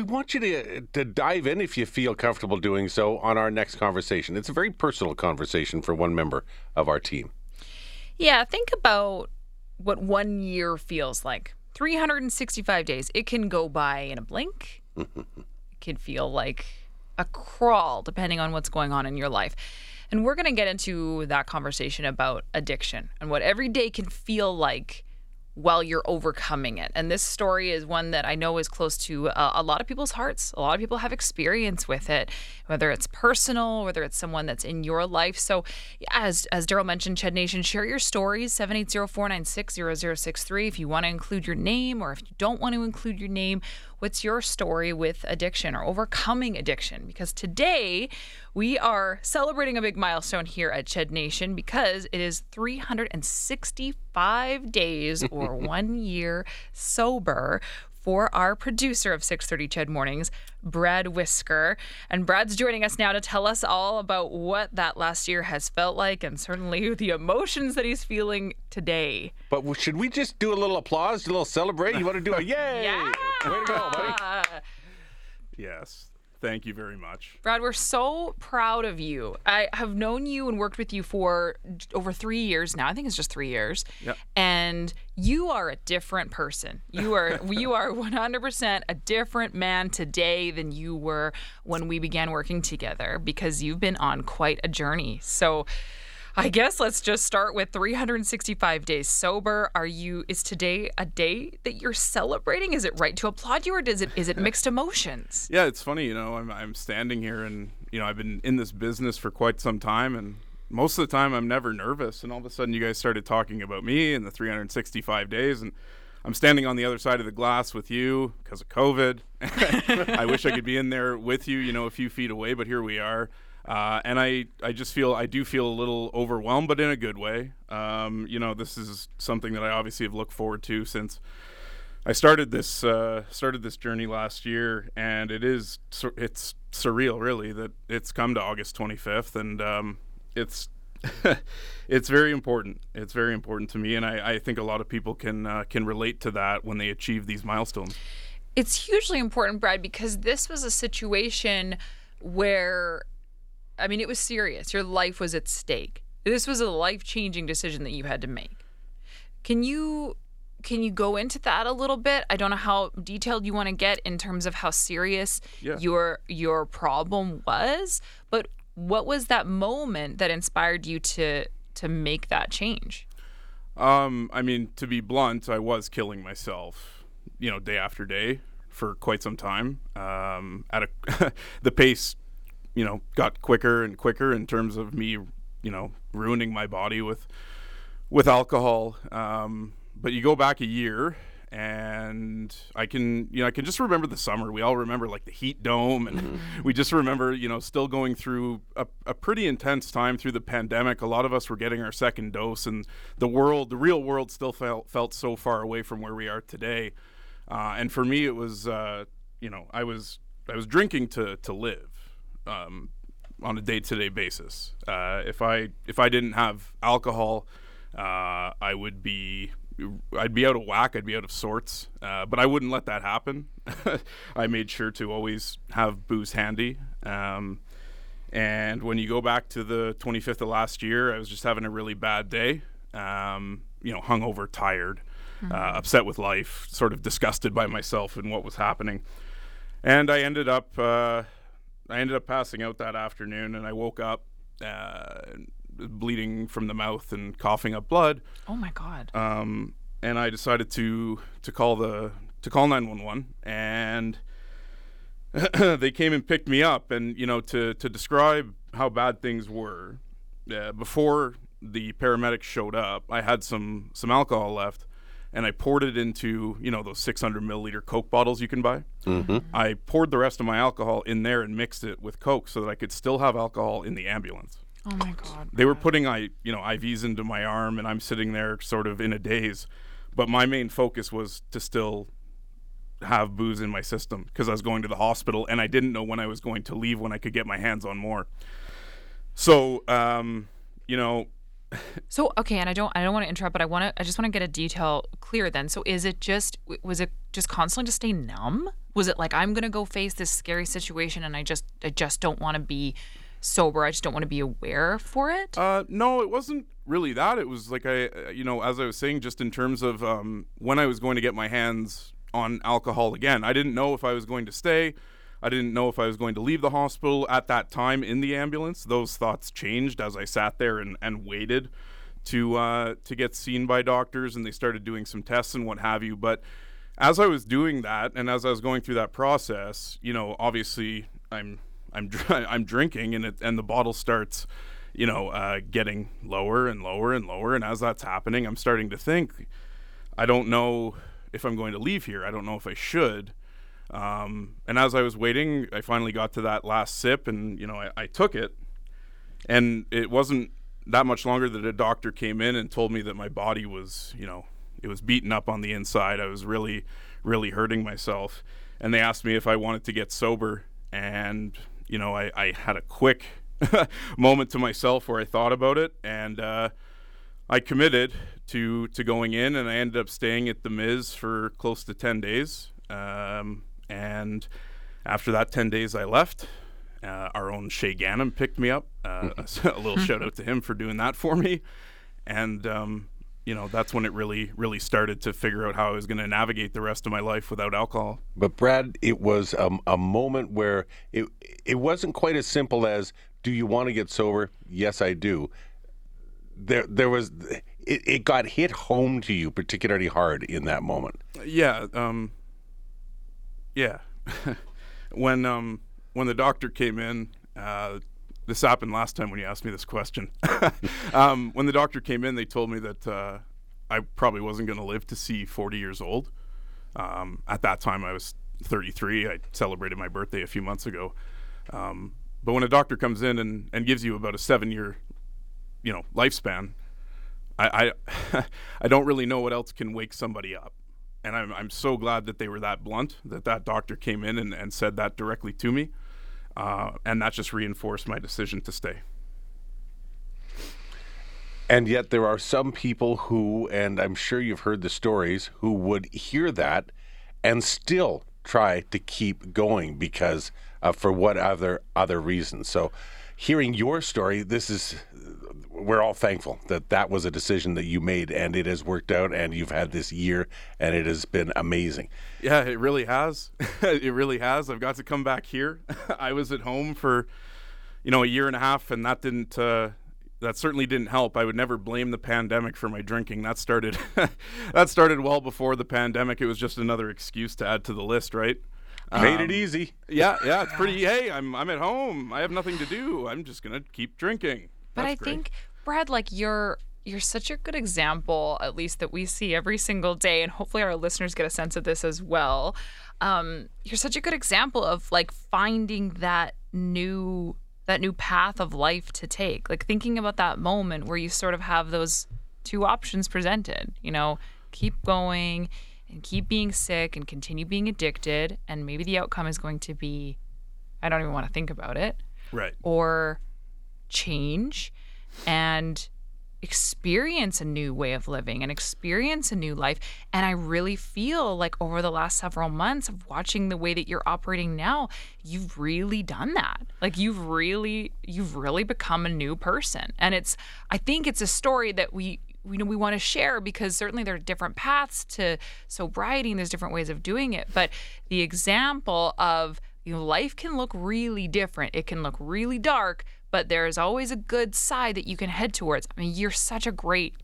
we want you to to dive in if you feel comfortable doing so on our next conversation. It's a very personal conversation for one member of our team. Yeah, think about what one year feels like. 365 days. It can go by in a blink. it can feel like a crawl, depending on what's going on in your life. And we're going to get into that conversation about addiction and what every day can feel like while you're overcoming it. And this story is one that I know is close to uh, a lot of people's hearts. A lot of people have experience with it, whether it's personal, whether it's someone that's in your life. So, as as Daryl mentioned, Ched Nation, share your stories 780-496-0063 if you want to include your name or if you don't want to include your name. What's your story with addiction or overcoming addiction? Because today we are celebrating a big milestone here at Ched Nation because it is 365 days or one year sober for our producer of 6:30 Ched Mornings, Brad Whisker. And Brad's joining us now to tell us all about what that last year has felt like and certainly the emotions that he's feeling today. But should we just do a little applause, a little celebrate? You want to do a yay? Yeah. Way to go, buddy. Yes. Thank you very much. Brad, we're so proud of you. I have known you and worked with you for over three years now. I think it's just three years. Yep. And you are a different person. You are you are 100% a different man today than you were when we began working together because you've been on quite a journey. So I guess let's just start with 365 days sober. Are you is today a day that you're celebrating? Is it right to applaud you or is it is it mixed emotions? Yeah, it's funny, you know, I'm I'm standing here and you know, I've been in this business for quite some time and most of the time I'm never nervous and all of a sudden you guys started talking about me and the 365 days and I'm standing on the other side of the glass with you because of COVID. I wish I could be in there with you, you know, a few feet away, but here we are. Uh, and I, I just feel I do feel a little overwhelmed, but in a good way. Um, you know, this is something that I obviously have looked forward to since I started this uh, started this journey last year, and it is it's surreal, really, that it's come to August 25th, and um, it's it's very important. It's very important to me, and I, I think a lot of people can uh, can relate to that when they achieve these milestones. It's hugely important, Brad, because this was a situation where I mean, it was serious. Your life was at stake. This was a life-changing decision that you had to make. Can you can you go into that a little bit? I don't know how detailed you want to get in terms of how serious Yeah. your your problem was, but what was that moment that inspired you to to make that change? Um, I mean, to be blunt, I was killing myself, you know, day after day for quite some time. Um, at a the pace, you know, got quicker and quicker in terms of me, you know, ruining my body with with alcohol. Um, but you go back a year, and I can, you know, I can just remember the summer. We all remember like the heat dome, and we just remember, you know, still going through a, a pretty intense time through the pandemic. A lot of us were getting our second dose, and the world, the real world, still felt felt so far away from where we are today. Uh, and for me, it was, uh, you know, I was I was drinking to to live. Um, on a day-to-day basis. Uh, if I if I didn't have alcohol, uh, I would be I'd be out of whack. I'd be out of sorts. Uh, but I wouldn't let that happen. I made sure to always have booze handy. Um, and when you go back to the 25th of last year, I was just having a really bad day. Um, you know, hungover, tired, uh, upset with life, sort of disgusted by myself and what was happening. And I ended up uh, I ended up passing out that afternoon, and I woke up uh, bleeding from the mouth and coughing up blood. Oh my god. Um, and I decided to to call the to call 911, and they came and picked me up. And you know, to to describe how bad things were uh, before the paramedics showed up, I had some some alcohol left. And I poured it into, you know, those 600 milliliter Coke bottles you can buy. I poured the rest of my alcohol in there and mixed it with Coke so that I could still have alcohol in the ambulance. Oh my god. They were putting I you know IVs into my arm, and I'm sitting there sort of in a daze. But my main focus was to still have booze in my system because I was going to the hospital, and I didn't know when I was going to leave when I could get my hands on more. So um, you know, So okay, and I don't I don't want to interrupt, but I want to I just want to get a detail clear then. So is it just was it just constantly to stay numb? Was it like I'm gonna go face this scary situation and I just I just don't want to be sober. I just don't want to be aware for it. Uh, no, it wasn't really that. It was like I, uh, you know, as I was saying, just in terms of um, when I was going to get my hands on alcohol again. I didn't know if I was going to stay. I didn't know if I was going to leave the hospital at that time in the ambulance. Those thoughts changed as I sat there and, and waited to uh, to get seen by doctors, and they started doing some tests and what have you. But as I was doing that, and as I was going through that process, you know, obviously I'm I'm I'm drinking, and it and the bottle starts, you know, uh, getting lower and lower and lower. And as that's happening, I'm starting to think, I don't know if I'm going to leave here. I don't know if I should. Um, and as I was waiting, I finally got to that last sip, and you know, I, I took it, and it wasn't that much longer that a doctor came in and told me that my body was, you know, it was beaten up on the inside. I was really, really hurting myself, and they asked me if I wanted to get sober, and you know, I, I had a quick moment to myself where I thought about it, and uh, I committed to to going in, and I ended up staying at the Miz for close to ten days. Um, and after that 10 days, I left. Uh, our own Shay Gannon picked me up. Uh, a little shout out to him for doing that for me. And, um, you know, that's when it really, really started to figure out how I was going to navigate the rest of my life without alcohol. But Brad, it was a, a moment where it it wasn't quite as simple as, "Do you want to get sober?" Yes, I do. There, there was it, it got hit home to you particularly hard in that moment. Yeah, um, yeah. when um when the doctor came in, uh, this happened last time when you asked me this question. um, when the doctor came in, they told me that uh, I probably wasn't going to live to see 40 years old. Um, at that time, I was 33. I celebrated my birthday a few months ago. Um, but when a doctor comes in and, and gives you about a seven year, you know, lifespan, I I, I don't really know what else can wake somebody up and I'm, I'm so glad that they were that blunt that that doctor came in and, and said that directly to me uh, and that just reinforced my decision to stay. And yet there are some people who and i'm sure you've heard the stories who would hear that and still try to keep going because uh, for what other other reasons so hearing your story this is we're all thankful that that was a decision that you made and it has worked out and you've had this year and it has been amazing. Yeah, it really has. it really has. I've got to come back here. I was at home for you know a year and a half and that didn't uh, that certainly didn't help. I would never blame the pandemic for my drinking. That started that started well before the pandemic. It was just another excuse to add to the list, right? Made um, it easy. Yeah, yeah, it's pretty. Hey, I'm I'm at home. I have nothing to do. I'm just gonna keep drinking. But That's I great. think Brad, like you're you're such a good example, at least that we see every single day, and hopefully our listeners get a sense of this as well. Um, you're such a good example of like finding that new that new path of life to take. Like thinking about that moment where you sort of have those two options presented. You know, keep going and keep being sick and continue being addicted, and maybe the outcome is going to be, I don't even want to think about it. Right. Or change and experience a new way of living and experience a new life. And I really feel like over the last several months of watching the way that you're operating now, you've really done that. Like you've really you've really become a new person. And it's I think it's a story that we you know we want to share because certainly there are different paths to sobriety and there's different ways of doing it. But the example of you know, life can look really different. It can look really dark, but there is always a good side that you can head towards. I mean, you're such a great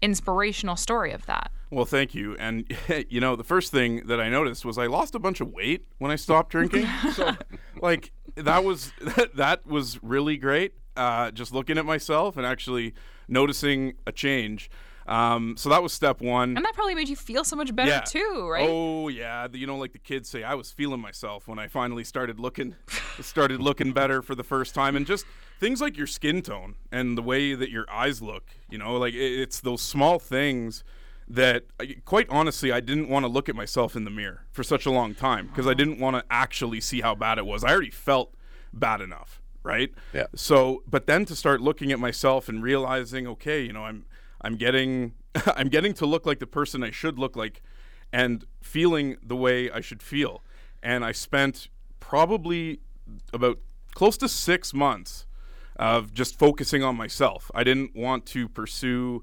inspirational story of that. Well, thank you. And you know, the first thing that I noticed was I lost a bunch of weight when I stopped drinking. so, like that was that, that was really great. Uh, just looking at myself and actually noticing a change. Um, so that was step one. And that probably made you feel so much better Yeah. too, right? Oh yeah, you know, like the kids say, I was feeling myself when I finally started looking, started looking better for the first time, and just things like your skin tone and the way that your eyes look. You know, like it- it's those small things that, I- quite honestly, I didn't want to look at myself in the mirror for such a long time because I didn't want to actually see how bad it was. I already felt bad enough. right? Yeah. So, but then to start looking at myself and realizing, okay, you know, I'm I'm getting I'm getting to look like the person I should look like and feeling the way I should feel. And I spent probably about close to 6 months of just focusing on myself. I didn't want to pursue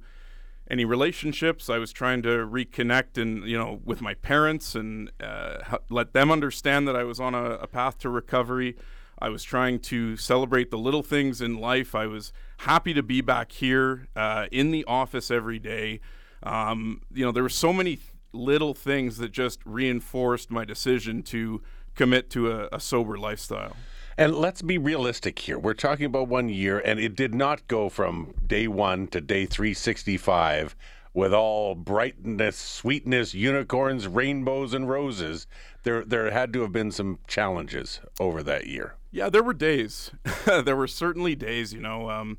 any relationships. I was trying to reconnect and you know with my parents and uh, let them understand that I was on a, a, path to recovery. I was trying to celebrate the little things in life. I was happy to be back here uh, in the office every day. Um, you know, there were so many th- little things that just reinforced my decision to commit to a, a sober lifestyle. And let's be realistic here. We're talking about one year, and it did not go from day one to day 365 with all brightness, sweetness, unicorns, rainbows, and roses. There, there had to have been some challenges over that year. Yeah, there were days. there were certainly days, you know. Um,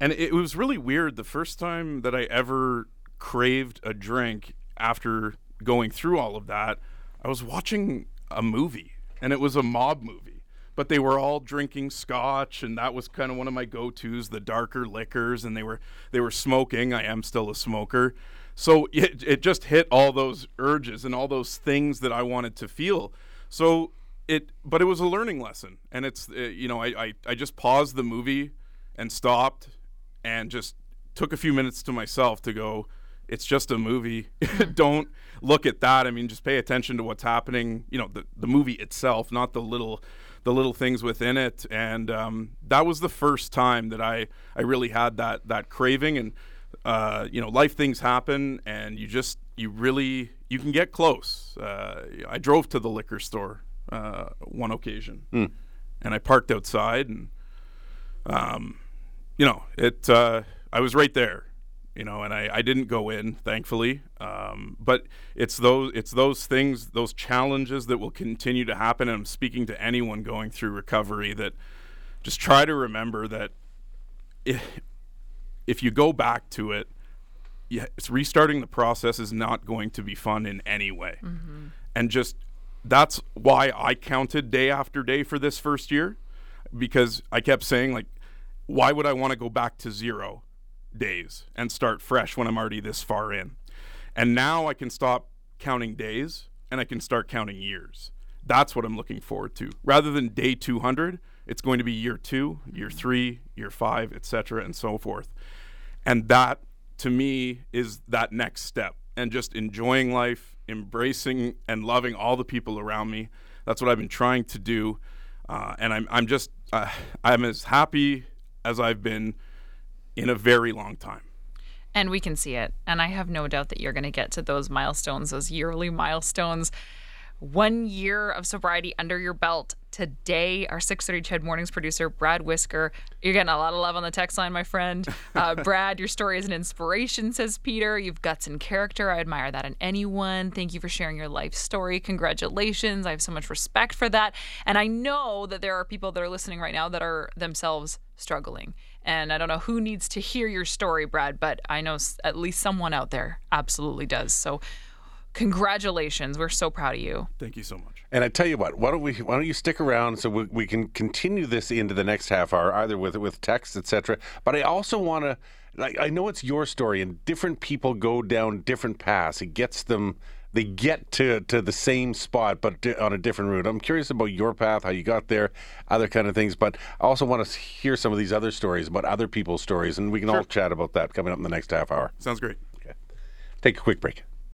and it, was really weird. The first time that I ever craved a drink after going through all of that, I was watching a movie, and it was a mob movie but they were all drinking scotch and that was kind of one of my go-to's the darker liquors and they were they were smoking i am still a smoker so it, it just hit all those urges and all those things that i wanted to feel so it but it was a learning lesson and it's uh, you know I, I i just paused the movie and stopped and just took a few minutes to myself to go it's just a movie. Don't look at that. I mean, just pay attention to what's happening. You know, the the movie itself, not the little the little things within it. And um, that was the first time that I, I really had that that craving. And uh, you know, life things happen, and you just you really you can get close. Uh, I drove to the liquor store uh, one occasion, mm. and I parked outside, and um, you know, it. Uh, I was right there you know, and I, I didn't go in, thankfully. Um, but it's those it's those things, those challenges that will continue to happen. And I'm speaking to anyone going through recovery that just try to remember that if, if you go back to it, yeah, it's restarting the process is not going to be fun in any way. Mm-hmm. And just that's why I counted day after day for this first year because I kept saying like why would I want to go back to zero? days and start fresh when I'm already this far in. And now I can stop counting days and I can start counting years. That's what I'm looking forward to. Rather than day 200, it's going to be year 2, year 3, year 5, etc. and so forth. And that to me is that next step and just enjoying life, embracing and loving all the people around me. That's what I've been trying to do. Uh, and I'm, I'm just, uh, I'm as happy as I've been in a very long time. And we can see it. And I have no doubt that you're going to get to those milestones, those yearly milestones. One year of sobriety under your belt today. Our 6:30 CHED Mornings producer Brad Whisker. You're getting a lot of love on the text line, my friend. Uh, Brad, your story is an inspiration, says Peter. You've guts and character. I admire that in anyone. Thank you for sharing your life story. Congratulations. I have so much respect for that. And I know that there are people that are listening right now that are themselves struggling. And I don't know who needs to hear your story, Brad, but I know at least someone out there absolutely does. So, congratulations. We're so proud of you. Thank you so much. And I tell you what, why don't we why don't you stick around so we, we can continue this into the next half hour, either with with text, etc. But I also want to like I know it's your story, and different people go down different paths. It gets them they get to to the same spot but on a different route. I'm curious about your path, how you got there, other kind of things. But I also want to hear some of these other stories about other people's stories, and we can sure. all chat about that coming up in the next half hour. Sounds great. Okay, take a quick break.